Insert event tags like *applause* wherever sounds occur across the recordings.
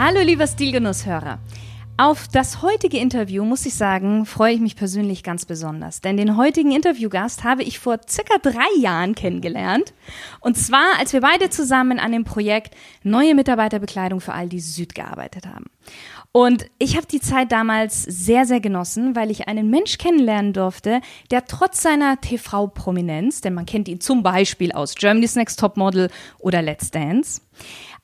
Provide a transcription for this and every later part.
Hallo lieber Stilgenusshörer. Auf das heutige Interview, muss ich sagen, freue ich mich persönlich ganz besonders. Denn den heutigen Interviewgast habe ich vor circa drei Jahren kennengelernt. Und zwar, als wir beide zusammen an dem Projekt Neue Mitarbeiterbekleidung für Aldi Süd gearbeitet haben. Und ich habe die Zeit damals sehr, sehr genossen, weil ich einen Mensch kennenlernen durfte, der trotz seiner TV-Prominenz, denn man kennt ihn zum Beispiel aus Germany's Next Topmodel oder Let's Dance,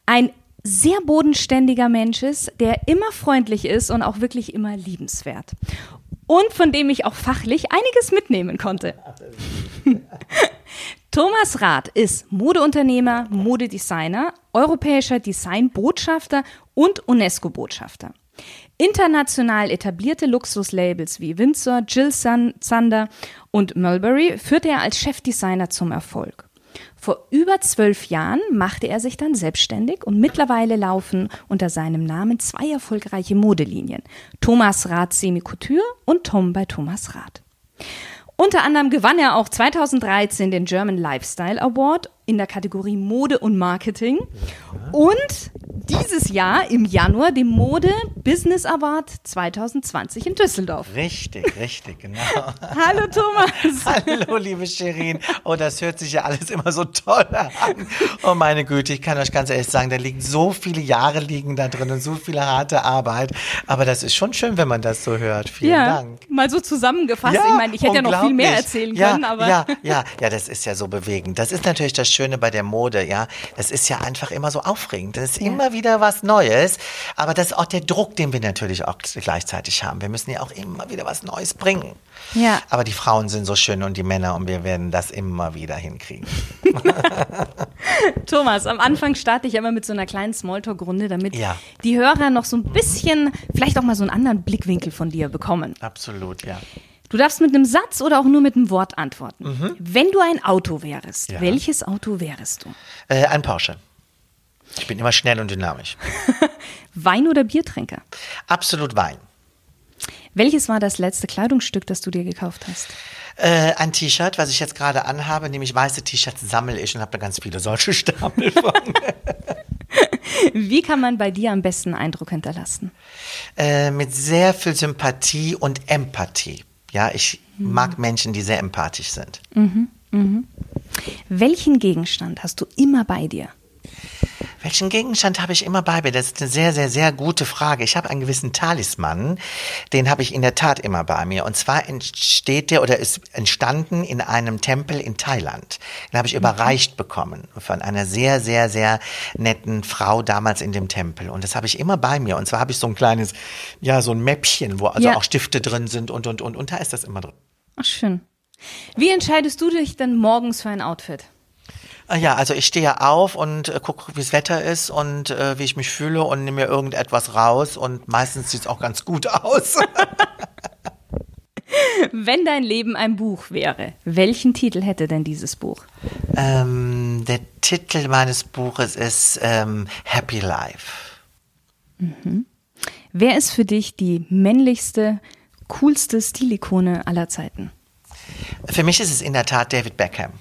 ein sehr bodenständiger Mensch ist, der immer freundlich ist und auch wirklich immer liebenswert. Und von dem ich auch fachlich einiges mitnehmen konnte. *laughs* Thomas Rath ist Modeunternehmer, Modedesigner, europäischer Designbotschafter und UNESCO-Botschafter. International etablierte Luxuslabels wie Windsor, Jill Sander und Mulberry führte er als Chefdesigner zum Erfolg. Vor über zwölf Jahren machte er sich dann selbstständig und mittlerweile laufen unter seinem Namen zwei erfolgreiche Modelinien. Thomas Rath Semi Couture und Tom bei Thomas Rath. Unter anderem gewann er auch 2013 den German Lifestyle Award in der Kategorie Mode und Marketing und dieses Jahr im Januar dem Mode Business Award 2020 in Düsseldorf. Richtig, richtig, genau. *laughs* Hallo Thomas. *laughs* Hallo liebe Sherin. Oh, das hört sich ja alles immer so toll an. Oh meine Güte, ich kann euch ganz ehrlich sagen, da liegen so viele Jahre liegen da drin und so viele harte Arbeit. Aber das ist schon schön, wenn man das so hört. Vielen ja, Dank. Mal so zusammengefasst. Ja, ich meine, ich hätte ja noch viel mehr erzählen ja, können, aber. Ja, *laughs* ja, ja, das ist ja so bewegend. Das ist natürlich das Schöne bei der Mode, ja. Das ist ja einfach immer so aufregend. Das ist immer wieder was Neues. Aber das ist auch der Druck, den wir natürlich auch gleichzeitig haben. Wir müssen ja auch immer wieder was Neues bringen. Ja. Aber die Frauen sind so schön und die Männer und wir werden das immer wieder hinkriegen. *laughs* Thomas, am Anfang starte ich immer mit so einer kleinen Smalltalk-Runde, damit ja. die Hörer noch so ein bisschen, vielleicht auch mal so einen anderen Blickwinkel von dir bekommen. Absolut, ja. Du darfst mit einem Satz oder auch nur mit einem Wort antworten. Mhm. Wenn du ein Auto wärst, ja. welches Auto wärst du? Äh, ein Porsche. Ich bin immer schnell und dynamisch. *laughs* Wein oder Biertränker? Absolut Wein. Welches war das letzte Kleidungsstück, das du dir gekauft hast? Äh, ein T-Shirt, was ich jetzt gerade anhabe, nämlich weiße T-Shirts sammle ich und habe da ganz viele solche Stapel von. *laughs* Wie kann man bei dir am besten Eindruck hinterlassen? Äh, mit sehr viel Sympathie und Empathie. Ja, ich mhm. mag Menschen, die sehr empathisch sind. Mhm, mhm. Welchen Gegenstand hast du immer bei dir? Welchen Gegenstand habe ich immer bei mir? Das ist eine sehr, sehr, sehr gute Frage. Ich habe einen gewissen Talisman, den habe ich in der Tat immer bei mir. Und zwar entsteht der oder ist entstanden in einem Tempel in Thailand. Den habe ich mhm. überreicht bekommen von einer sehr, sehr, sehr netten Frau damals in dem Tempel. Und das habe ich immer bei mir. Und zwar habe ich so ein kleines, ja, so ein Mäppchen, wo also ja. auch Stifte drin sind und, und, und. Und da ist das immer drin. Ach, schön. Wie entscheidest du dich denn morgens für ein Outfit? Ah ja, also ich stehe auf und äh, gucke, wie das Wetter ist und äh, wie ich mich fühle und nehme mir irgendetwas raus und meistens sieht es auch ganz gut aus. *laughs* Wenn dein Leben ein Buch wäre, welchen Titel hätte denn dieses Buch? Ähm, der Titel meines Buches ist ähm, Happy Life. Mhm. Wer ist für dich die männlichste, coolste Stilikone aller Zeiten? Für mich ist es in der Tat David Beckham.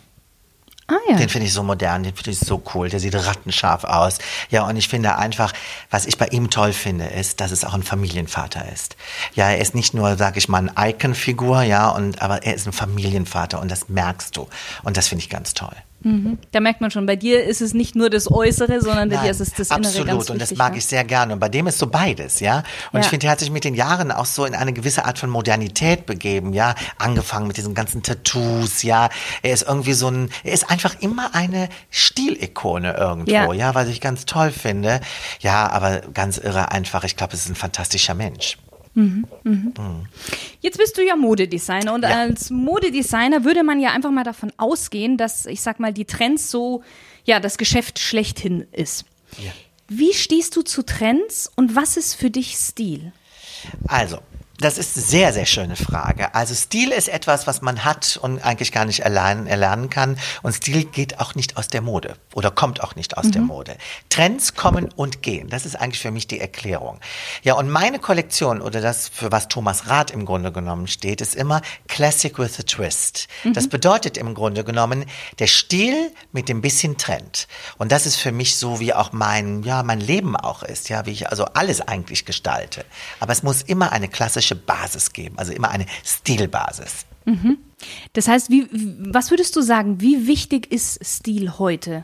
Ah, ja. Den finde ich so modern, den finde ich so cool, der sieht rattenscharf aus. Ja, und ich finde einfach, was ich bei ihm toll finde, ist, dass es auch ein Familienvater ist. Ja, er ist nicht nur, sag ich mal, eine Icon-Figur, ja, und, aber er ist ein Familienvater und das merkst du. Und das finde ich ganz toll. Mhm. Da merkt man schon, bei dir ist es nicht nur das Äußere, sondern bei Nein, dir ist es das Innere absolut. Ganz und das mag ja. ich sehr gerne. Und bei dem ist so beides, ja. Und ja. ich finde, er hat sich mit den Jahren auch so in eine gewisse Art von Modernität begeben, ja. Angefangen mit diesen ganzen Tattoos, ja. Er ist irgendwie so ein, er ist einfach immer eine Stilikone irgendwo, ja, ja was ich ganz toll finde. Ja, aber ganz irre einfach. Ich glaube, es ist ein fantastischer Mensch. Mhm, mhm. Mhm. Jetzt bist du ja Modedesigner und ja. als Modedesigner würde man ja einfach mal davon ausgehen, dass ich sag mal die Trends so ja das Geschäft schlechthin ist. Ja. Wie stehst du zu Trends und was ist für dich Stil? Also, das ist eine sehr, sehr schöne Frage. Also Stil ist etwas, was man hat und eigentlich gar nicht erlernen, erlernen kann. Und Stil geht auch nicht aus der Mode oder kommt auch nicht aus mhm. der Mode. Trends kommen und gehen. Das ist eigentlich für mich die Erklärung. Ja, und meine Kollektion oder das, für was Thomas Rath im Grunde genommen steht, ist immer Classic with a Twist. Mhm. Das bedeutet im Grunde genommen der Stil mit dem bisschen Trend. Und das ist für mich so, wie auch mein, ja, mein Leben auch ist, ja, wie ich also alles eigentlich gestalte. Aber es muss immer eine klassische klassische Basis geben, also immer eine Stilbasis. Mhm. Das heißt, wie, was würdest du sagen, wie wichtig ist Stil heute?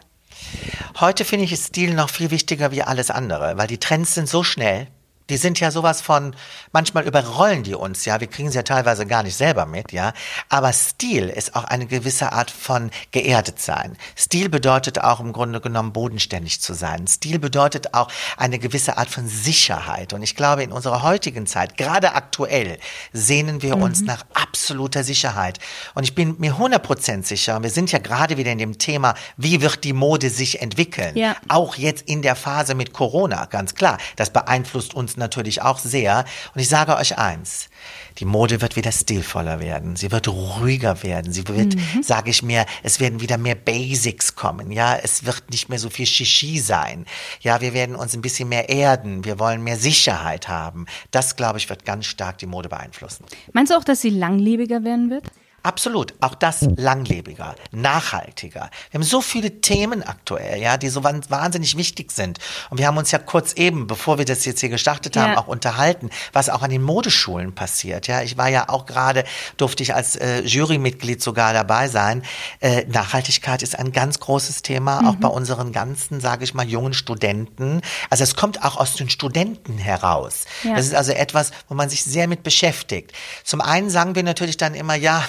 Heute finde ich Stil noch viel wichtiger wie alles andere, weil die Trends sind so schnell. Die sind ja sowas von, manchmal überrollen die uns, ja. Wir kriegen sie ja teilweise gar nicht selber mit, ja. Aber Stil ist auch eine gewisse Art von geerdet sein. Stil bedeutet auch im Grunde genommen bodenständig zu sein. Stil bedeutet auch eine gewisse Art von Sicherheit. Und ich glaube, in unserer heutigen Zeit, gerade aktuell, sehnen wir mhm. uns nach absoluter Sicherheit. Und ich bin mir 100% sicher, wir sind ja gerade wieder in dem Thema, wie wird die Mode sich entwickeln? Ja. Auch jetzt in der Phase mit Corona, ganz klar. Das beeinflusst uns natürlich auch sehr. Und ich sage euch eins, die Mode wird wieder stilvoller werden. Sie wird ruhiger werden. Sie wird, mhm. sage ich mir, es werden wieder mehr Basics kommen. Ja, es wird nicht mehr so viel Shishi sein. Ja, wir werden uns ein bisschen mehr erden. Wir wollen mehr Sicherheit haben. Das, glaube ich, wird ganz stark die Mode beeinflussen. Meinst du auch, dass sie langlebiger werden wird? Absolut. Auch das langlebiger, nachhaltiger. Wir haben so viele Themen aktuell, ja, die so wahnsinnig wichtig sind. Und wir haben uns ja kurz eben, bevor wir das jetzt hier gestartet haben, ja. auch unterhalten, was auch an den Modeschulen passiert. Ja, ich war ja auch gerade, durfte ich als äh, Jurymitglied sogar dabei sein. Äh, Nachhaltigkeit ist ein ganz großes Thema, mhm. auch bei unseren ganzen, sage ich mal, jungen Studenten. Also es kommt auch aus den Studenten heraus. Ja. Das ist also etwas, wo man sich sehr mit beschäftigt. Zum einen sagen wir natürlich dann immer, ja,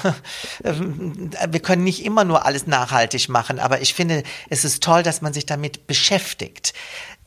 wir können nicht immer nur alles nachhaltig machen, aber ich finde, es ist toll, dass man sich damit beschäftigt.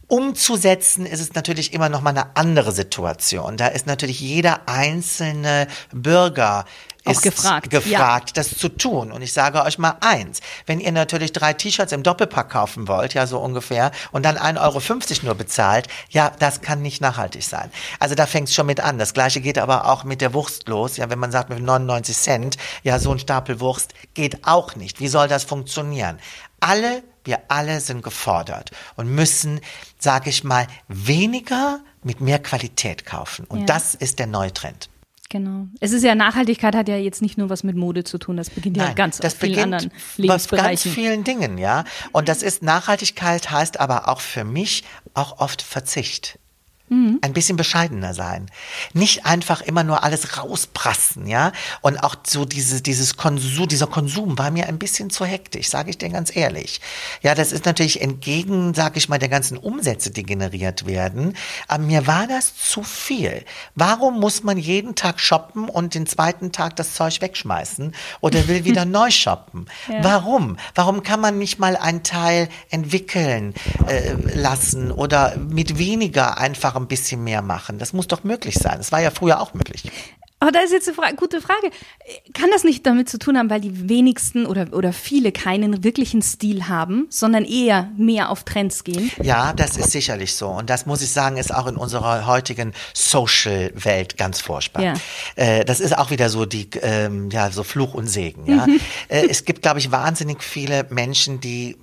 Umzusetzen ist es natürlich immer noch mal eine andere Situation. Da ist natürlich jeder einzelne Bürger ist gefragt, gefragt ja. das zu tun. Und ich sage euch mal eins, wenn ihr natürlich drei T-Shirts im Doppelpack kaufen wollt, ja so ungefähr, und dann 1,50 Euro nur bezahlt, ja, das kann nicht nachhaltig sein. Also da fängt es schon mit an. Das gleiche geht aber auch mit der Wurst los. Ja, wenn man sagt mit 99 Cent, ja, so ein Stapel Wurst geht auch nicht. Wie soll das funktionieren? Alle, wir alle sind gefordert und müssen, sage ich mal, weniger mit mehr Qualität kaufen. Und ja. das ist der neue Trend. Genau. Es ist ja, Nachhaltigkeit hat ja jetzt nicht nur was mit Mode zu tun, das beginnt Nein, ja ganz das vielen beginnt anderen Lebensbereichen. ganz vielen Dingen, ja. Und das ist, Nachhaltigkeit heißt aber auch für mich auch oft Verzicht. Mhm. Ein bisschen bescheidener sein. Nicht einfach immer nur alles rausprassen, ja. Und auch so diese, dieses Konsum, dieser Konsum war mir ein bisschen zu hektisch, sage ich dir ganz ehrlich. Ja, das ist natürlich entgegen, sage ich mal, der ganzen Umsätze, die generiert werden. Aber mir war das zu viel. Warum muss man jeden Tag shoppen und den zweiten Tag das Zeug wegschmeißen oder will *laughs* wieder neu shoppen? Ja. Warum? Warum kann man nicht mal einen Teil entwickeln äh, lassen oder mit weniger einfachem ein bisschen mehr machen. Das muss doch möglich sein. Das war ja früher auch möglich. Aber da ist jetzt eine Fra gute Frage. Kann das nicht damit zu tun haben, weil die wenigsten oder, oder viele keinen wirklichen Stil haben, sondern eher mehr auf Trends gehen? Ja, das ist sicherlich so. Und das muss ich sagen, ist auch in unserer heutigen Social-Welt ganz furchtbar. Ja. Äh, das ist auch wieder so die, ähm, ja, so Fluch und Segen. Ja? Mhm. Äh, es gibt, glaube ich, wahnsinnig viele Menschen, die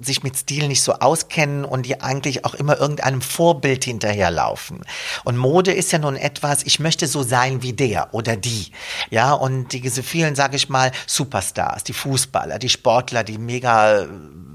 sich mit Stil nicht so auskennen und die eigentlich auch immer irgendeinem Vorbild hinterherlaufen. Und Mode ist ja nun etwas, ich möchte so sein wie der oder die. Ja, und diese vielen, sage ich mal, Superstars, die Fußballer, die Sportler, die mega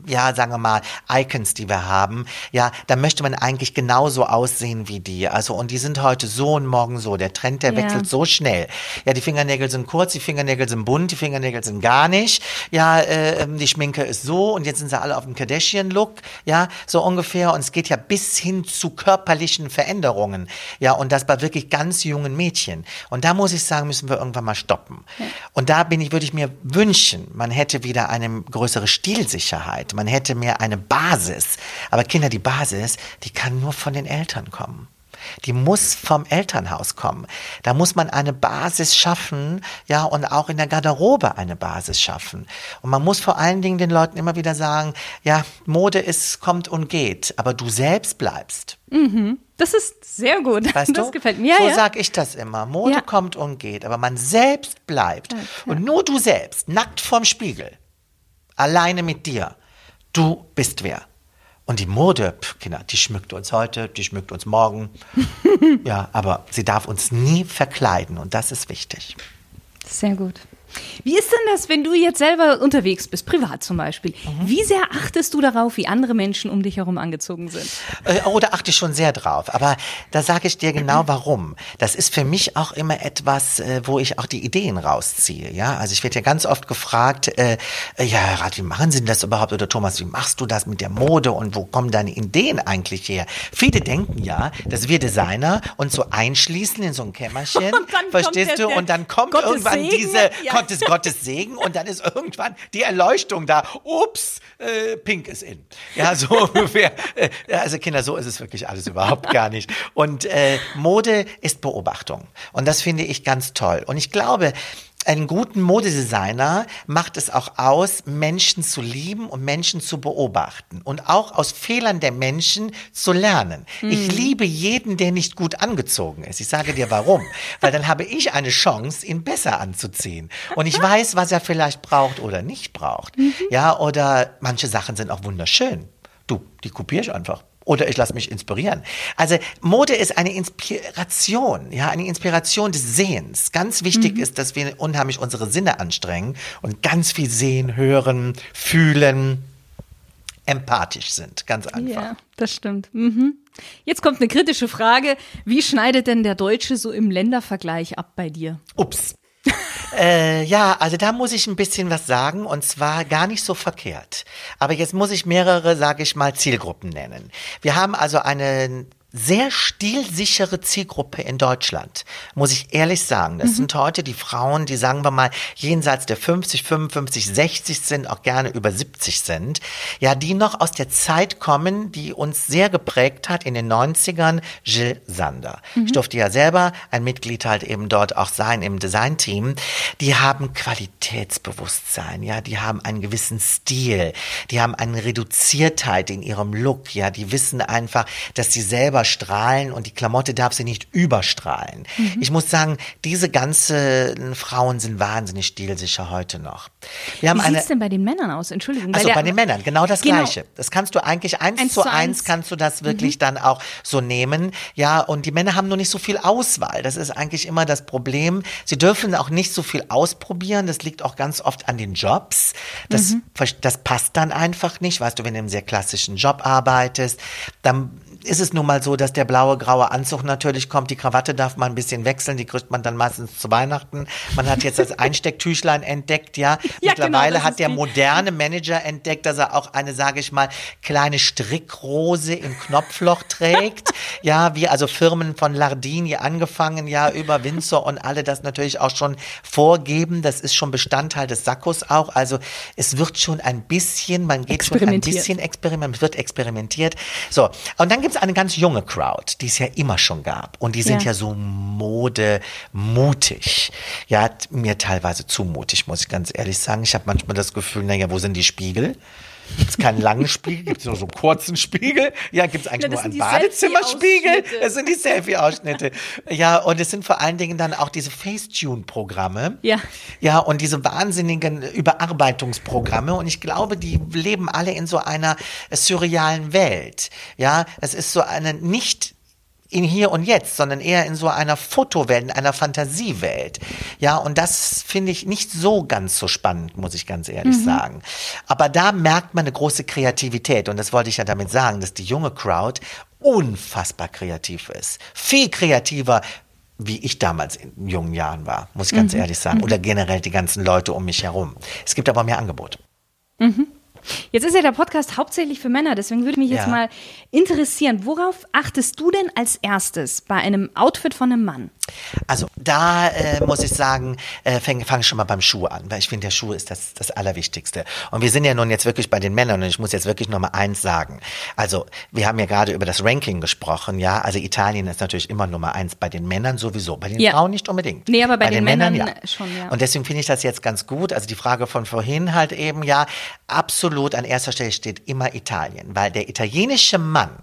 ja, sagen wir mal, Icons, die wir haben, ja, da möchte man eigentlich genauso aussehen wie die. Also, und die sind heute so und morgen so. Der Trend, der ja. wechselt so schnell. Ja, die Fingernägel sind kurz, die Fingernägel sind bunt, die Fingernägel sind gar nicht. Ja, äh, die Schminke ist so und jetzt sind sie alle auf dem Kardashian-Look. Ja, so ungefähr. Und es geht ja bis hin zu körperlichen Veränderungen. Ja, und das bei wirklich ganz jungen Mädchen. Und da muss ich sagen, müssen wir irgendwann mal stoppen. Ja. Und da bin ich, würde ich mir wünschen, man hätte wieder eine größere Stilsicherheit man hätte mehr eine Basis. Aber Kinder, die Basis, die kann nur von den Eltern kommen. Die muss vom Elternhaus kommen. Da muss man eine Basis schaffen, ja, und auch in der Garderobe eine Basis schaffen. Und man muss vor allen Dingen den Leuten immer wieder sagen, ja, Mode ist, kommt und geht, aber du selbst bleibst. Mhm. Das ist sehr gut. Weißt das du? gefällt mir. so Ja, ja. sag ich das immer. Mode Ja. kommt und geht, aber man selbst bleibt. Ja. Und nur du selbst, nackt vorm Spiegel, alleine mit dir, du bist wer. Und die Mode, pf, Kinder, die schmückt uns heute, die schmückt uns morgen. *laughs* ja, aber sie darf uns nie verkleiden und das ist wichtig. Sehr gut. Wie ist denn das, wenn du jetzt selber unterwegs bist, privat zum Beispiel? Mhm. Wie sehr achtest du darauf, wie andere Menschen um dich herum angezogen sind? Äh, Oh, da achte ich schon sehr drauf. Aber da sage ich dir genau *clears throat* warum. Das ist für mich auch immer etwas, äh, wo ich auch die Ideen rausziehe. Ja, also ich werde ja ganz oft gefragt, äh, äh, ja, Herr Rath, wie machen Sie denn das überhaupt? Oder Thomas, wie machst du das mit der Mode und wo kommen deine Ideen eigentlich her? Viele denken ja, dass wir Designer uns so einschließen in so ein Kämmerchen, *laughs* verstehst du? Und dann kommt Gottes irgendwann Segen, diese ja. Gottes, Gottes Segen und dann ist irgendwann die Erleuchtung da. Ups, äh, Pink ist in. Ja, so *laughs* ungefähr. Äh, Also Kinder, so ist es wirklich alles überhaupt gar nicht. Und äh, Mode ist Beobachtung. Und das finde ich ganz toll. Und ich glaube, einen guten Modedesigner macht es auch aus, Menschen zu lieben und Menschen zu beobachten und auch aus Fehlern der Menschen zu lernen. Ich liebe jeden, der nicht gut angezogen ist. Ich sage dir warum. *laughs* Weil dann habe ich eine Chance, ihn besser anzuziehen. Und ich weiß, was er vielleicht braucht oder nicht braucht. Ja, oder manche Sachen sind auch wunderschön. Du, die kopiere ich einfach. Oder ich lasse mich inspirieren. Also Mode ist eine Inspiration, ja, eine Inspiration des Sehens. Ganz wichtig ist, dass wir unheimlich unsere Sinne anstrengen und ganz viel sehen, hören, fühlen, empathisch sind. Ganz einfach. Ja, das stimmt. Mhm. Jetzt kommt eine kritische Frage. Wie schneidet denn der Deutsche so im Ländervergleich ab bei dir? Ups. *laughs* äh, ja, also da muss ich ein bisschen was sagen und zwar gar nicht so verkehrt. Aber jetzt muss ich mehrere, sage ich mal, Zielgruppen nennen. Wir haben also eine sehr stilsichere Zielgruppe in Deutschland, muss ich ehrlich sagen. Das sind heute die Frauen, die sagen wir mal jenseits der 50, 55, 60 sind, auch gerne über 70 sind, ja, die noch aus der Zeit kommen, die uns sehr geprägt hat in den 90ern, Jill Sander. Ich durfte ja selber ein Mitglied halt eben dort auch sein im Designteam. Die haben Qualitätsbewusstsein, ja, die haben einen gewissen Stil, die haben eine Reduziertheit in ihrem Look, ja, die wissen einfach, dass sie selber strahlen und die Klamotte darf sie nicht überstrahlen. Ich muss sagen, diese ganzen Frauen sind wahnsinnig stilsicher heute noch. Wir haben Wie eine sieht's denn bei den Männern aus? Entschuldigung. also bei den Männern, genau das Genau. Gleiche. Das kannst du eigentlich eins, Eins zu eins eins. Mhm. kannst du das wirklich dann auch so nehmen. Ja, und die Männer haben nur nicht so viel Auswahl. Das ist eigentlich immer das Problem. Sie dürfen auch nicht so viel ausprobieren. Das liegt auch ganz oft an den Jobs. Das, Mhm. das passt dann einfach nicht. Weißt du, wenn du in einem sehr klassischen Job arbeitest, dann ist es nun mal so, dass der blaue, graue Anzug natürlich kommt. Die Krawatte darf man ein bisschen wechseln. Die kriegt man dann meistens zu Weihnachten. Man hat jetzt das *laughs* Einstecktüchlein entdeckt, ja. Ja, Mittlerweile genau, hat der moderne Manager entdeckt, dass er auch eine, sage ich mal, kleine Strickrose im Knopfloch *laughs* trägt. ja, wie also Firmen von Lardini angefangen, ja, über Windsor und alle das natürlich auch schon vorgeben. Das ist schon Bestandteil des Sakkos auch. Also es wird schon ein bisschen, man geht schon ein bisschen experiment, wird experimentiert. So, und dann gibt es eine ganz junge Crowd, die es ja immer schon gab. Und die sind Ja. ja, so modemutig. Ja, mir teilweise zu mutig, muss ich ganz ehrlich sagen. Ich habe manchmal das Gefühl, naja, wo sind die Spiegel? Gibt es keinen langen Spiegel? Gibt es nur so einen kurzen Spiegel? Ja, gibt es eigentlich Ja, nur einen Badezimmerspiegel? Das sind die Selfie-Ausschnitte. ja, und es sind vor allen Dingen dann auch diese Facetune-Programme. Ja. Ja, und diese wahnsinnigen Überarbeitungsprogramme. Und ich glaube, die leben alle in so einer surrealen Welt. Ja, es ist so eine nicht in hier und jetzt, sondern eher in so einer Fotowelt, in einer Fantasiewelt. Ja, und das finde ich nicht so ganz so spannend, muss ich ganz ehrlich sagen. Aber da merkt man eine große Kreativität. Und das wollte ich ja damit sagen, dass die junge Crowd unfassbar kreativ ist. Viel kreativer wie ich damals in jungen Jahren war, muss ich ganz ehrlich sagen. Oder generell die ganzen Leute um mich herum. Es gibt aber mehr Angebot. Jetzt ist ja der Podcast hauptsächlich für Männer, deswegen würde mich jetzt Ja. mal interessieren, worauf achtest du denn als erstes bei einem Outfit von einem Mann? Also da äh, muss ich sagen, äh, fange fang ich schon mal beim Schuh an, weil ich finde, der Schuh ist das, das Allerwichtigste. Und wir sind ja nun jetzt wirklich bei den Männern und ich muss jetzt wirklich noch mal eins sagen. Also wir haben ja gerade über das Ranking gesprochen, ja. Also Italien ist natürlich immer Nummer eins bei den Männern sowieso, bei den Ja. Frauen nicht unbedingt. Nee, aber bei den Männern schon, ja. Und deswegen finde ich das jetzt ganz gut. Also die Frage von vorhin halt eben, ja, absolut an erster Stelle steht immer Italien, weil der italienische Mann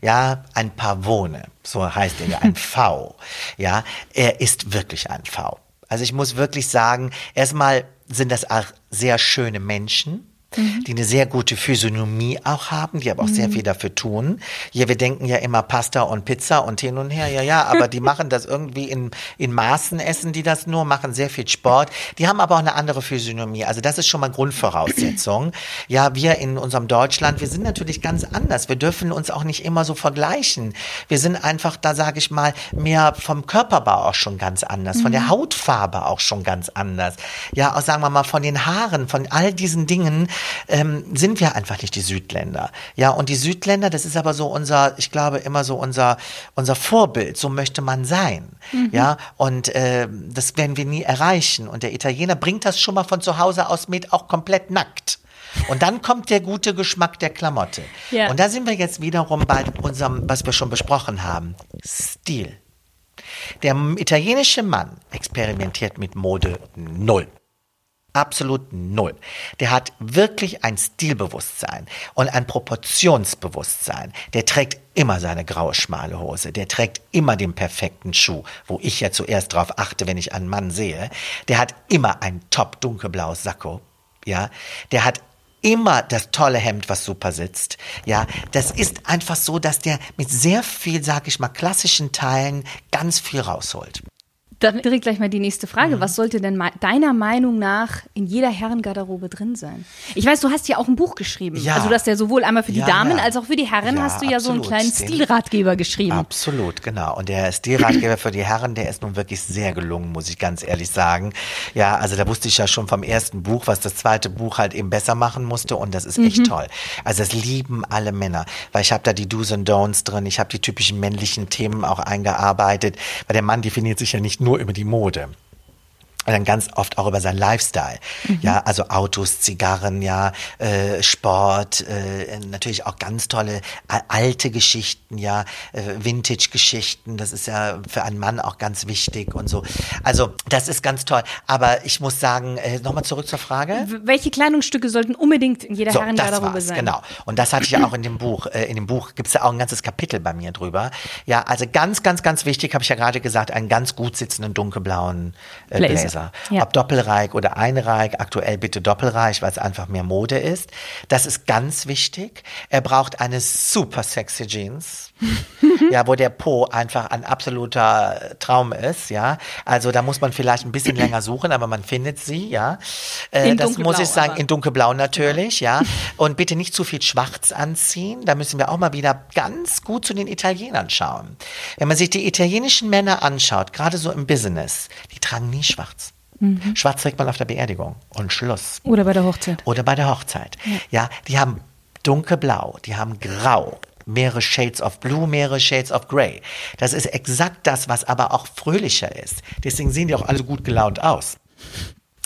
ja, ein Pavone, so heißt er ja, ein *laughs* V, ja, er ist wirklich ein V. Also ich muss wirklich sagen, erstmal sind das auch sehr schöne Menschen, die eine sehr gute Physiognomie auch haben, die aber auch sehr viel dafür tun. Ja, wir denken ja immer Pasta und Pizza und hin und her, ja, ja, aber die *laughs* machen das irgendwie in, in Maßen, essen die das nur, machen sehr viel Sport. Die haben aber auch eine andere Physiognomie. Also das ist schon mal Grundvoraussetzung. Ja, wir in unserem Deutschland, wir sind natürlich ganz anders. Wir dürfen uns auch nicht immer so vergleichen. Wir sind einfach, da sage ich mal, mehr vom Körperbau auch schon ganz anders, von der Hautfarbe auch schon ganz anders. Ja, auch sagen wir mal von den Haaren, von all diesen Dingen ähm, sind wir einfach nicht die Südländer. Ja, und die Südländer, das ist aber so unser, ich glaube immer so unser unser Vorbild. So möchte man sein. Ja, und äh, das werden wir nie erreichen. Und der Italiener bringt das schon mal von zu Hause aus mit, auch komplett nackt. Und dann kommt der gute Geschmack der Klamotte. Ja. Und da sind wir jetzt wiederum bei unserem, was wir schon besprochen haben, Stil. Der italienische Mann experimentiert mit Mode null. Absolut null. Der hat wirklich ein Stilbewusstsein und ein Proportionsbewusstsein. Der trägt immer seine graue schmale Hose. Der trägt immer den perfekten Schuh, wo ich ja zuerst drauf achte, wenn ich einen Mann sehe. Der hat immer ein top dunkelblaues Sakko. Ja, der hat immer das tolle Hemd, was super sitzt. Ja, das ist einfach so, dass der mit sehr viel, sag ich mal, klassischen Teilen ganz viel rausholt. Dann direkt gleich mal die nächste Frage. Mhm. Was sollte denn deiner Meinung nach in jeder Herrengarderobe drin sein? Ich weiß, du hast ja auch ein Buch geschrieben. Ja. Also du hast ja sowohl einmal für die Ja, Damen ja. als auch für die Herren hast du ja so einen absolut. kleinen Den- Stilratgeber geschrieben. Absolut, genau. Und der Stilratgeber für die Herren, der ist nun wirklich sehr gelungen, muss ich ganz ehrlich sagen. Ja, also da wusste ich ja schon vom ersten Buch, was das zweite Buch halt eben besser machen musste und das ist echt toll. Also das lieben alle Männer, weil ich habe da die Do's und Don'ts drin, ich habe die typischen männlichen Themen auch eingearbeitet, weil der Mann definiert sich ja nicht nur über die Mode dann ganz oft auch über seinen Lifestyle. Ja, also Autos, Zigarren, ja, äh, Sport, äh, natürlich auch ganz tolle alte Geschichten, ja, äh, Vintage-Geschichten. Das ist ja für einen Mann auch ganz wichtig und so. Also das ist ganz toll. Aber ich muss sagen, äh, nochmal zurück zur Frage. Welche Kleidungsstücke sollten unbedingt in jeder So, Herrengarderobe sein? genau. Und das hatte ich ja auch in dem Buch. Äh, in dem Buch gibt's ja auch ein ganzes Kapitel bei mir drüber. Ja, also ganz, ganz, ganz wichtig, habe ich ja gerade gesagt, einen ganz gut sitzenden dunkelblauen äh, Blazer. Blazer. Ja. Ob doppelreich oder einreich, aktuell bitte doppelreich, weil es einfach mehr Mode ist. Das ist ganz wichtig. Er braucht eine super sexy Jeans. *laughs* ja, wo der Po einfach ein absoluter Traum ist, ja. Also da muss man vielleicht ein bisschen länger suchen, aber man findet sie, ja. Äh, das muss ich sagen, aber. in dunkelblau natürlich, ja. Und bitte nicht zu viel schwarz anziehen. Da müssen wir auch mal wieder ganz gut zu den Italienern schauen. Wenn man sich die italienischen Männer anschaut, gerade so im Business, die tragen nie schwarz. Mhm. Schwarz trägt man auf der Beerdigung und Schluss. Oder bei der Hochzeit. Oder bei der Hochzeit. Ja, die haben dunkelblau, die haben grau, mehrere Shades of Blue, mehrere Shades of Grey. Das ist exakt das, was aber auch fröhlicher ist. Deswegen sehen die auch alle gut gelaunt aus.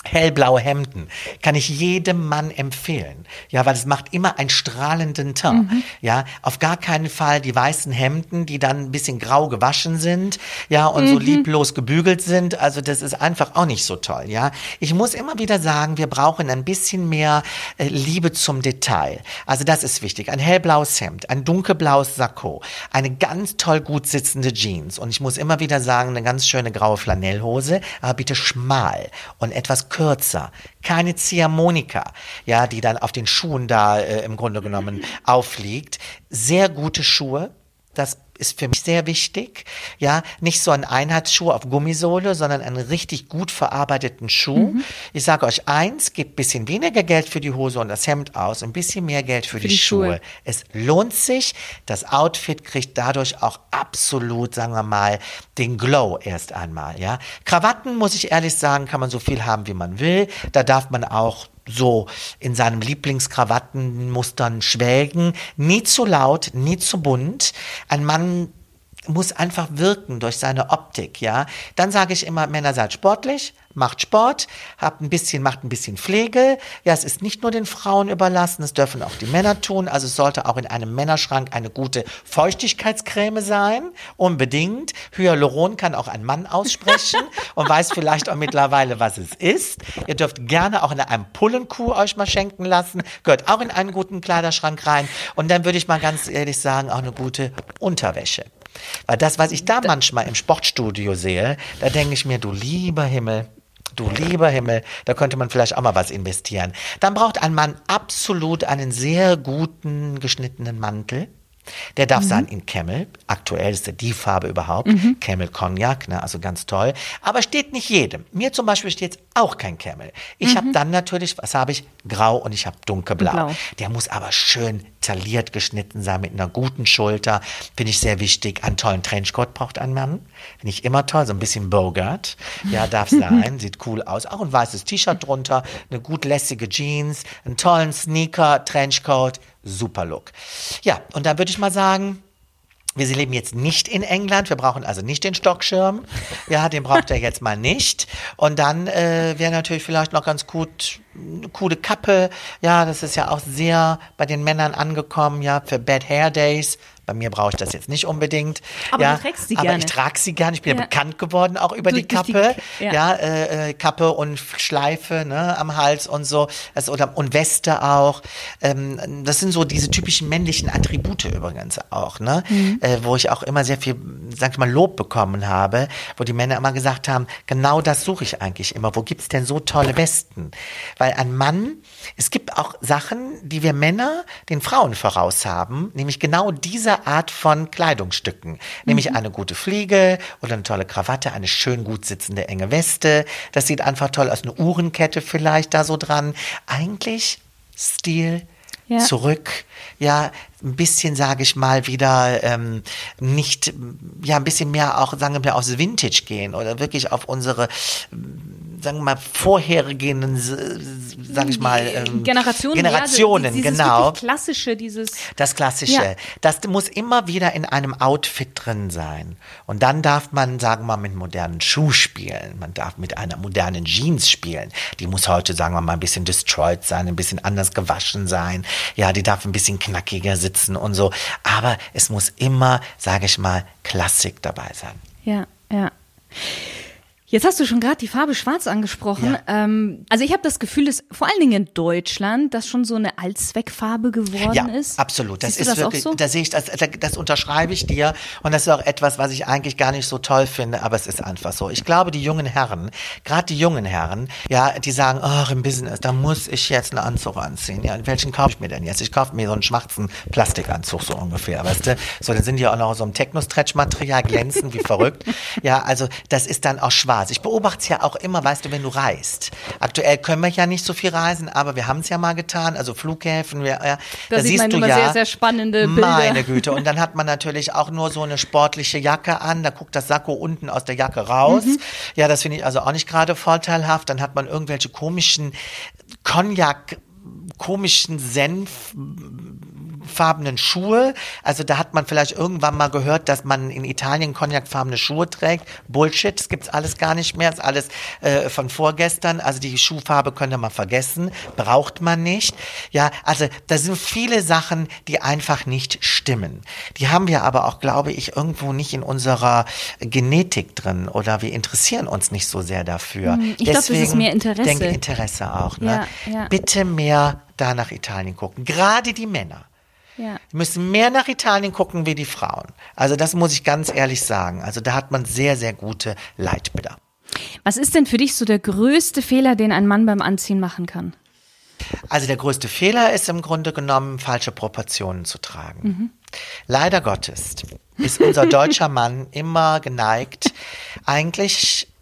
Hellblaue Hemden kann ich jedem Mann empfehlen. Ja, weil es macht immer einen strahlenden Teint. Ja, auf gar keinen Fall die weißen Hemden, die dann ein bisschen grau gewaschen sind, ja, und so lieblos gebügelt sind. Also das ist einfach auch nicht so toll, ja. Ich muss immer wieder sagen, wir brauchen ein bisschen mehr äh, Liebe zum Detail. Also das ist wichtig. Ein hellblaues Hemd, ein dunkelblaues Sakko, eine ganz toll gut sitzende Jeans. Und ich muss immer wieder sagen, eine ganz schöne graue Flanellhose, aber bitte schmal und etwas kürzer. Keine Ziehharmonika, ja, die dann auf den Schuhen da äh, im Grunde genommen aufliegt. Sehr gute Schuhe. Das ist für mich sehr wichtig. Ja, nicht so ein Einheitsschuh auf Gummisohle, sondern einen richtig gut verarbeiteten Schuh. Ich sage euch eins, gebt bisschen weniger Geld für die Hose und das Hemd aus, ein bisschen mehr Geld für, die, die Schuhe. Schuhe. Es lohnt sich. Das Outfit kriegt dadurch auch absolut, sagen wir mal, den Glow erst einmal, ja. Krawatten, muss ich ehrlich sagen, kann man so viel haben, wie man will. Da darf man auch so in seinem Lieblingskrawattenmustern schwelgen. Nie zu laut, nie zu bunt. Ein Mann muss einfach wirken durch seine Optik, ja. Dann sage ich immer, Männer seid sportlich, macht Sport, habt ein bisschen, macht ein bisschen Pflege. Ja, es ist nicht nur den Frauen überlassen, es dürfen auch die Männer tun. Also es sollte auch in einem Männerschrank eine gute Feuchtigkeitscreme sein, unbedingt. Hyaluron kann auch ein Mann aussprechen *laughs* und weiß vielleicht auch mittlerweile, was es ist. Ihr dürft gerne auch in einem Pullenkuh euch mal schenken lassen, gehört auch in einen guten Kleiderschrank rein. Und dann würde ich mal ganz ehrlich sagen, auch eine gute Unterwäsche. Weil das, was ich da manchmal im Sportstudio sehe, da denke ich mir, du lieber Himmel, du lieber Himmel, da könnte man vielleicht auch mal was investieren. Dann braucht ein Mann absolut einen sehr guten geschnittenen Mantel. Der darf mhm. sein in Camel. Aktuell ist er die Farbe überhaupt. Mhm. Camel Cognac, ne, also ganz toll. Aber steht nicht jedem. Mir zum Beispiel steht auch kein Camel. Ich mhm. habe dann natürlich, was habe ich? Grau und ich habe dunkelblau. Blau. Der muss aber schön tailliert geschnitten sein mit einer guten Schulter. Finde ich sehr wichtig. Einen tollen Trenchcoat braucht ein Mann. Finde ich immer toll. So ein bisschen Bogart. Ja, darf *laughs* sein. Sieht cool aus. Auch ein weißes T-Shirt drunter. Eine gut lässige Jeans. Einen tollen Sneaker, Trenchcoat. Super Look. Ja, und dann würde ich mal sagen, wir leben jetzt nicht in England, wir brauchen also nicht den Stockschirm. Ja, den braucht er jetzt mal nicht. Und dann äh, wäre natürlich vielleicht noch ganz gut eine coole Kappe. Ja, das ist ja auch sehr bei den Männern angekommen, ja, für Bad Hair Days. Bei mir brauche ich das jetzt nicht unbedingt. Aber ja, du trägst sie aber gerne. ich trage sie gerne. Ich bin ja, Ja. bekannt geworden auch über Du- die durch die- Kappe. ja. ja, äh, äh, Kappe und Schleife ne, am Hals und so. Also, oder, und Weste auch. Ähm, das sind so diese typischen männlichen Attribute übrigens auch, ne? Mhm. Äh, wo ich auch immer sehr viel, sag ich mal, Lob bekommen habe, wo die Männer immer gesagt haben, genau das suche ich eigentlich immer. Wo gibt's denn so tolle Westen? Weil ein Mann, es gibt auch Sachen, die wir Männer den Frauen voraus haben, nämlich genau diese Art von Kleidungsstücken. Nämlich eine gute Fliege oder eine tolle Krawatte, eine schön gut sitzende enge Weste. Das sieht einfach toll aus. Eine Uhrenkette vielleicht da so dran. Eigentlich Stil, Ja. zurück, ja, ein bisschen, sage ich mal, wieder ähm, nicht, ja, ein bisschen mehr auch, sagen wir, aufs Vintage gehen oder wirklich auf unsere, sagen wir mal, vorhergehenden, sage ich mal, ähm, Generationen, Generationen ja, dieses genau. klassische, dieses Das Klassische. Ja. Das muss immer wieder in einem Outfit drin sein. Und dann darf man, sagen wir mal, mit modernen Schuh spielen. Man darf mit einer modernen Jeans spielen. Die muss heute, sagen wir mal, ein bisschen destroyed sein, ein bisschen anders gewaschen sein. Ja, die darf ein bisschen knackiger sitzen und so. Aber es muss immer, sage ich mal, Klassik dabei sein. Ja, ja. Jetzt hast du schon gerade die Farbe Schwarz angesprochen. Ähm, also ich habe das Gefühl, dass vor allen Dingen in Deutschland das schon so eine Allzweckfarbe geworden Ja, ist. absolut. Das ist das wirklich, auch so? da sehe ich, das, das, unterschreibe ich dir. Und das ist auch etwas, was ich eigentlich gar nicht so toll finde, aber es ist einfach so. Ich glaube, die jungen Herren, gerade die jungen Herren, ja, die sagen, ach, im Business, da muss ich jetzt einen Anzug anziehen. Ja, welchen kaufe ich mir denn jetzt? Ich kaufe mir so einen schwarzen Plastikanzug, so ungefähr, weißt du? So, dann sind die auch noch so einem Techno-Stretch-Material, glänzen wie verrückt. *laughs* Ja, also, das ist dann auch schwarz. Ich beobachte es ja auch immer, weißt du, wenn du reist. Aktuell können wir ja nicht so viel reisen, aber wir haben es ja mal getan, also Flughäfen, wir, ja, Da da, sieht siehst man du immer ja, sehr, sehr spannende Bilder. Meine *laughs* Güte. Und dann hat man natürlich auch nur so eine sportliche Jacke an. Da guckt das Sakko unten aus der Jacke raus. Mhm. Ja, das finde ich also auch nicht gerade vorteilhaft. Dann hat man irgendwelche komischen Cognac, komischen Senf farbenen Schuhe. Also da hat man vielleicht irgendwann mal gehört, dass man in Italien cognacfarbene Schuhe trägt. Bullshit, das gibt's alles gar nicht mehr. Das ist alles äh, von vorgestern. Also die Schuhfarbe könnt ihr mal vergessen. Braucht man nicht. Ja, also da sind viele Sachen, die einfach nicht stimmen. Die haben wir aber auch, glaube ich, irgendwo nicht in unserer Genetik drin oder wir interessieren uns nicht so sehr dafür. Hm, ich glaub, das ist mehr Interesse. denke Interesse auch. Ne? Ja, ja. Bitte mehr da nach Italien gucken. Gerade die Männer. Ja. Die müssen mehr nach Italien gucken wie die Frauen. Also das muss ich ganz ehrlich sagen. Also da hat man sehr, sehr gute Leitbilder. Was ist denn für dich so der größte Fehler, den ein Mann beim Anziehen machen kann? Also der größte Fehler ist im Grunde genommen, falsche Proportionen zu tragen. Leider Gottes ist unser deutscher Mann immer geneigt, eigentlich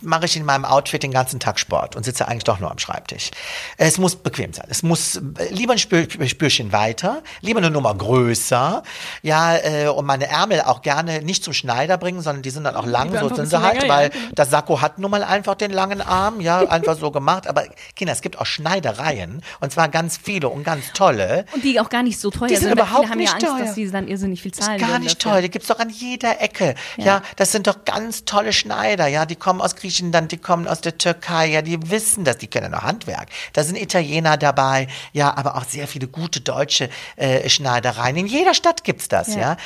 mache ich in meinem Outfit den ganzen Tag Sport und sitze eigentlich doch nur am Schreibtisch. Es muss bequem sein. Es muss äh, lieber ein Spür, Spürchen weiter, lieber eine Nummer größer. Ja, äh, und meine Ärmel auch gerne nicht zum Schneider bringen, sondern die sind dann auch lang, so sind sie halt, länger, ja, weil genau. das Sakko hat nun mal einfach den langen Arm, ja, *laughs* einfach so gemacht. Aber Kinder, es gibt auch Schneidereien und zwar ganz viele und ganz tolle. Und die auch gar nicht so teuer Die sind weil überhaupt haben ja nicht Angst, teuer. dass sie dann irrsinnig viel Ist zahlen gar würden nicht dafür. toll. Die gibt's doch an jeder Ecke. Ja. Ja. das sind doch ganz tolle Schneider. Ja, die kommen aus Griechenland, die kommen aus der Türkei. Ja, die wissen das. Die können auch Handwerk. Da sind Italiener dabei. Ja, aber auch sehr viele gute deutsche äh, Schneidereien. In jeder Stadt gibt's das. Ja. Ja.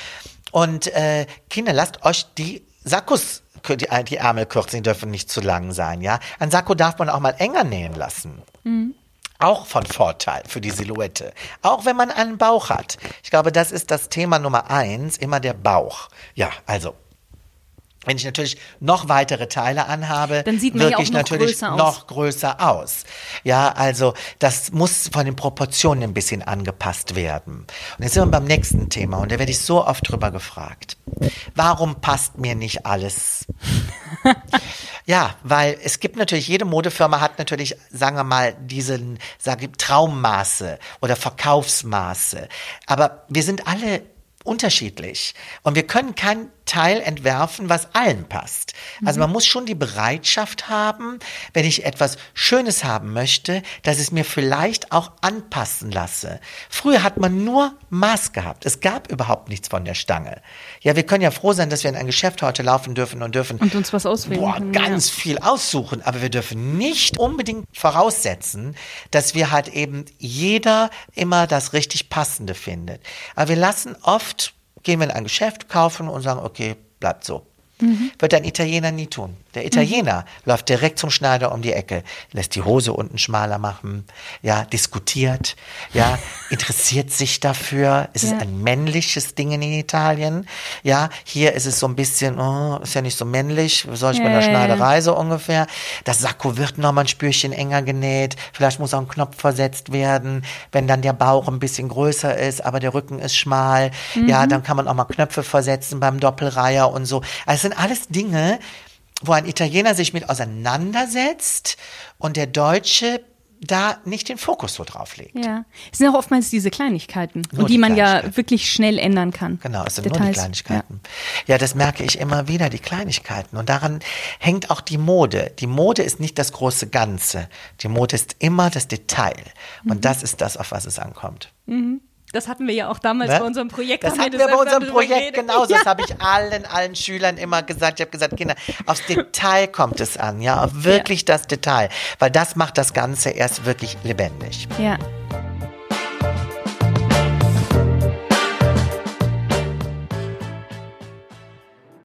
Und äh, Kinder, lasst euch die Sakkos die, die Ärmel kürzen, die dürfen nicht zu lang sein, ja. Ein Sakko darf man auch mal enger nähen lassen. Auch von Vorteil für die Silhouette. Auch wenn man einen Bauch hat. Ich glaube, das ist das Thema Nummer eins, immer der Bauch. Ja, also. Wenn ich natürlich noch weitere Teile anhabe, Dann sieht man ja auch noch natürlich größer aus. noch größer aus. Ja, also das muss von den Proportionen ein bisschen angepasst werden. Und jetzt sind wir beim nächsten Thema und da werde ich so oft drüber gefragt. Warum passt mir nicht alles? *laughs* Ja, weil es gibt natürlich, jede Modefirma hat natürlich, sagen wir mal, diesen sage ich, Traummaße oder Verkaufsmaße. Aber wir sind alle unterschiedlich und wir können kein Teil entwerfen, was allen passt. Also man muss schon die Bereitschaft haben, wenn ich etwas Schönes haben möchte, dass es mir vielleicht auch anpassen lasse. Früher hat man nur Maß gehabt. Es gab überhaupt nichts von der Stange. Ja, wir können ja froh sein, dass wir in ein Geschäft heute laufen dürfen und dürfen Und uns was auswählen boah, ganz viel aussuchen, aber wir dürfen nicht unbedingt voraussetzen, dass wir halt eben jeder immer das richtig Passende findet. Aber wir lassen oft, gehen wir in ein Geschäft, kaufen und sagen, okay, bleibt so. Wird ein Italiener nie tun. Der Italiener läuft direkt zum Schneider um die Ecke, lässt die Hose unten schmaler machen, ja, diskutiert, ja, *laughs* interessiert sich dafür. Es ist Ja. ein männliches Ding in Italien. Ja, hier ist es so ein bisschen, oh, ist ja nicht so männlich, soll ich bei der Ja, ja, ja. Schneiderei so ungefähr. Das Sakko wird noch mal ein Spürchen enger genäht. Vielleicht muss auch ein Knopf versetzt werden. Wenn dann der Bauch ein bisschen größer ist, aber der Rücken ist schmal, Mhm. ja, dann kann man auch mal Knöpfe versetzen beim Doppelreiher und so. Also es sind alles Dinge, wo ein Italiener sich mit auseinandersetzt und der Deutsche da nicht den Fokus so drauf legt. Ja. Es sind auch oftmals diese Kleinigkeiten, Nur und die die man ja wirklich schnell ändern kann. Genau, es sind nur die Details. Kleinigkeiten. Ja. das merke ich immer wieder, die Kleinigkeiten. Und daran hängt auch die Mode. Die Mode ist nicht das große Ganze. Die Mode ist immer das Detail. Mhm. Und das ist das, auf was es ankommt. Das hatten wir ja auch damals Ne? bei unserem Projekt. Das hatten wir das bei unserem Projekt genauso. Ja. Das habe ich allen, allen Schülern immer gesagt. Ich habe gesagt, Kinder, aufs Detail kommt es an, ja, auf wirklich das Detail. Weil das macht das Ganze erst wirklich lebendig. Ja.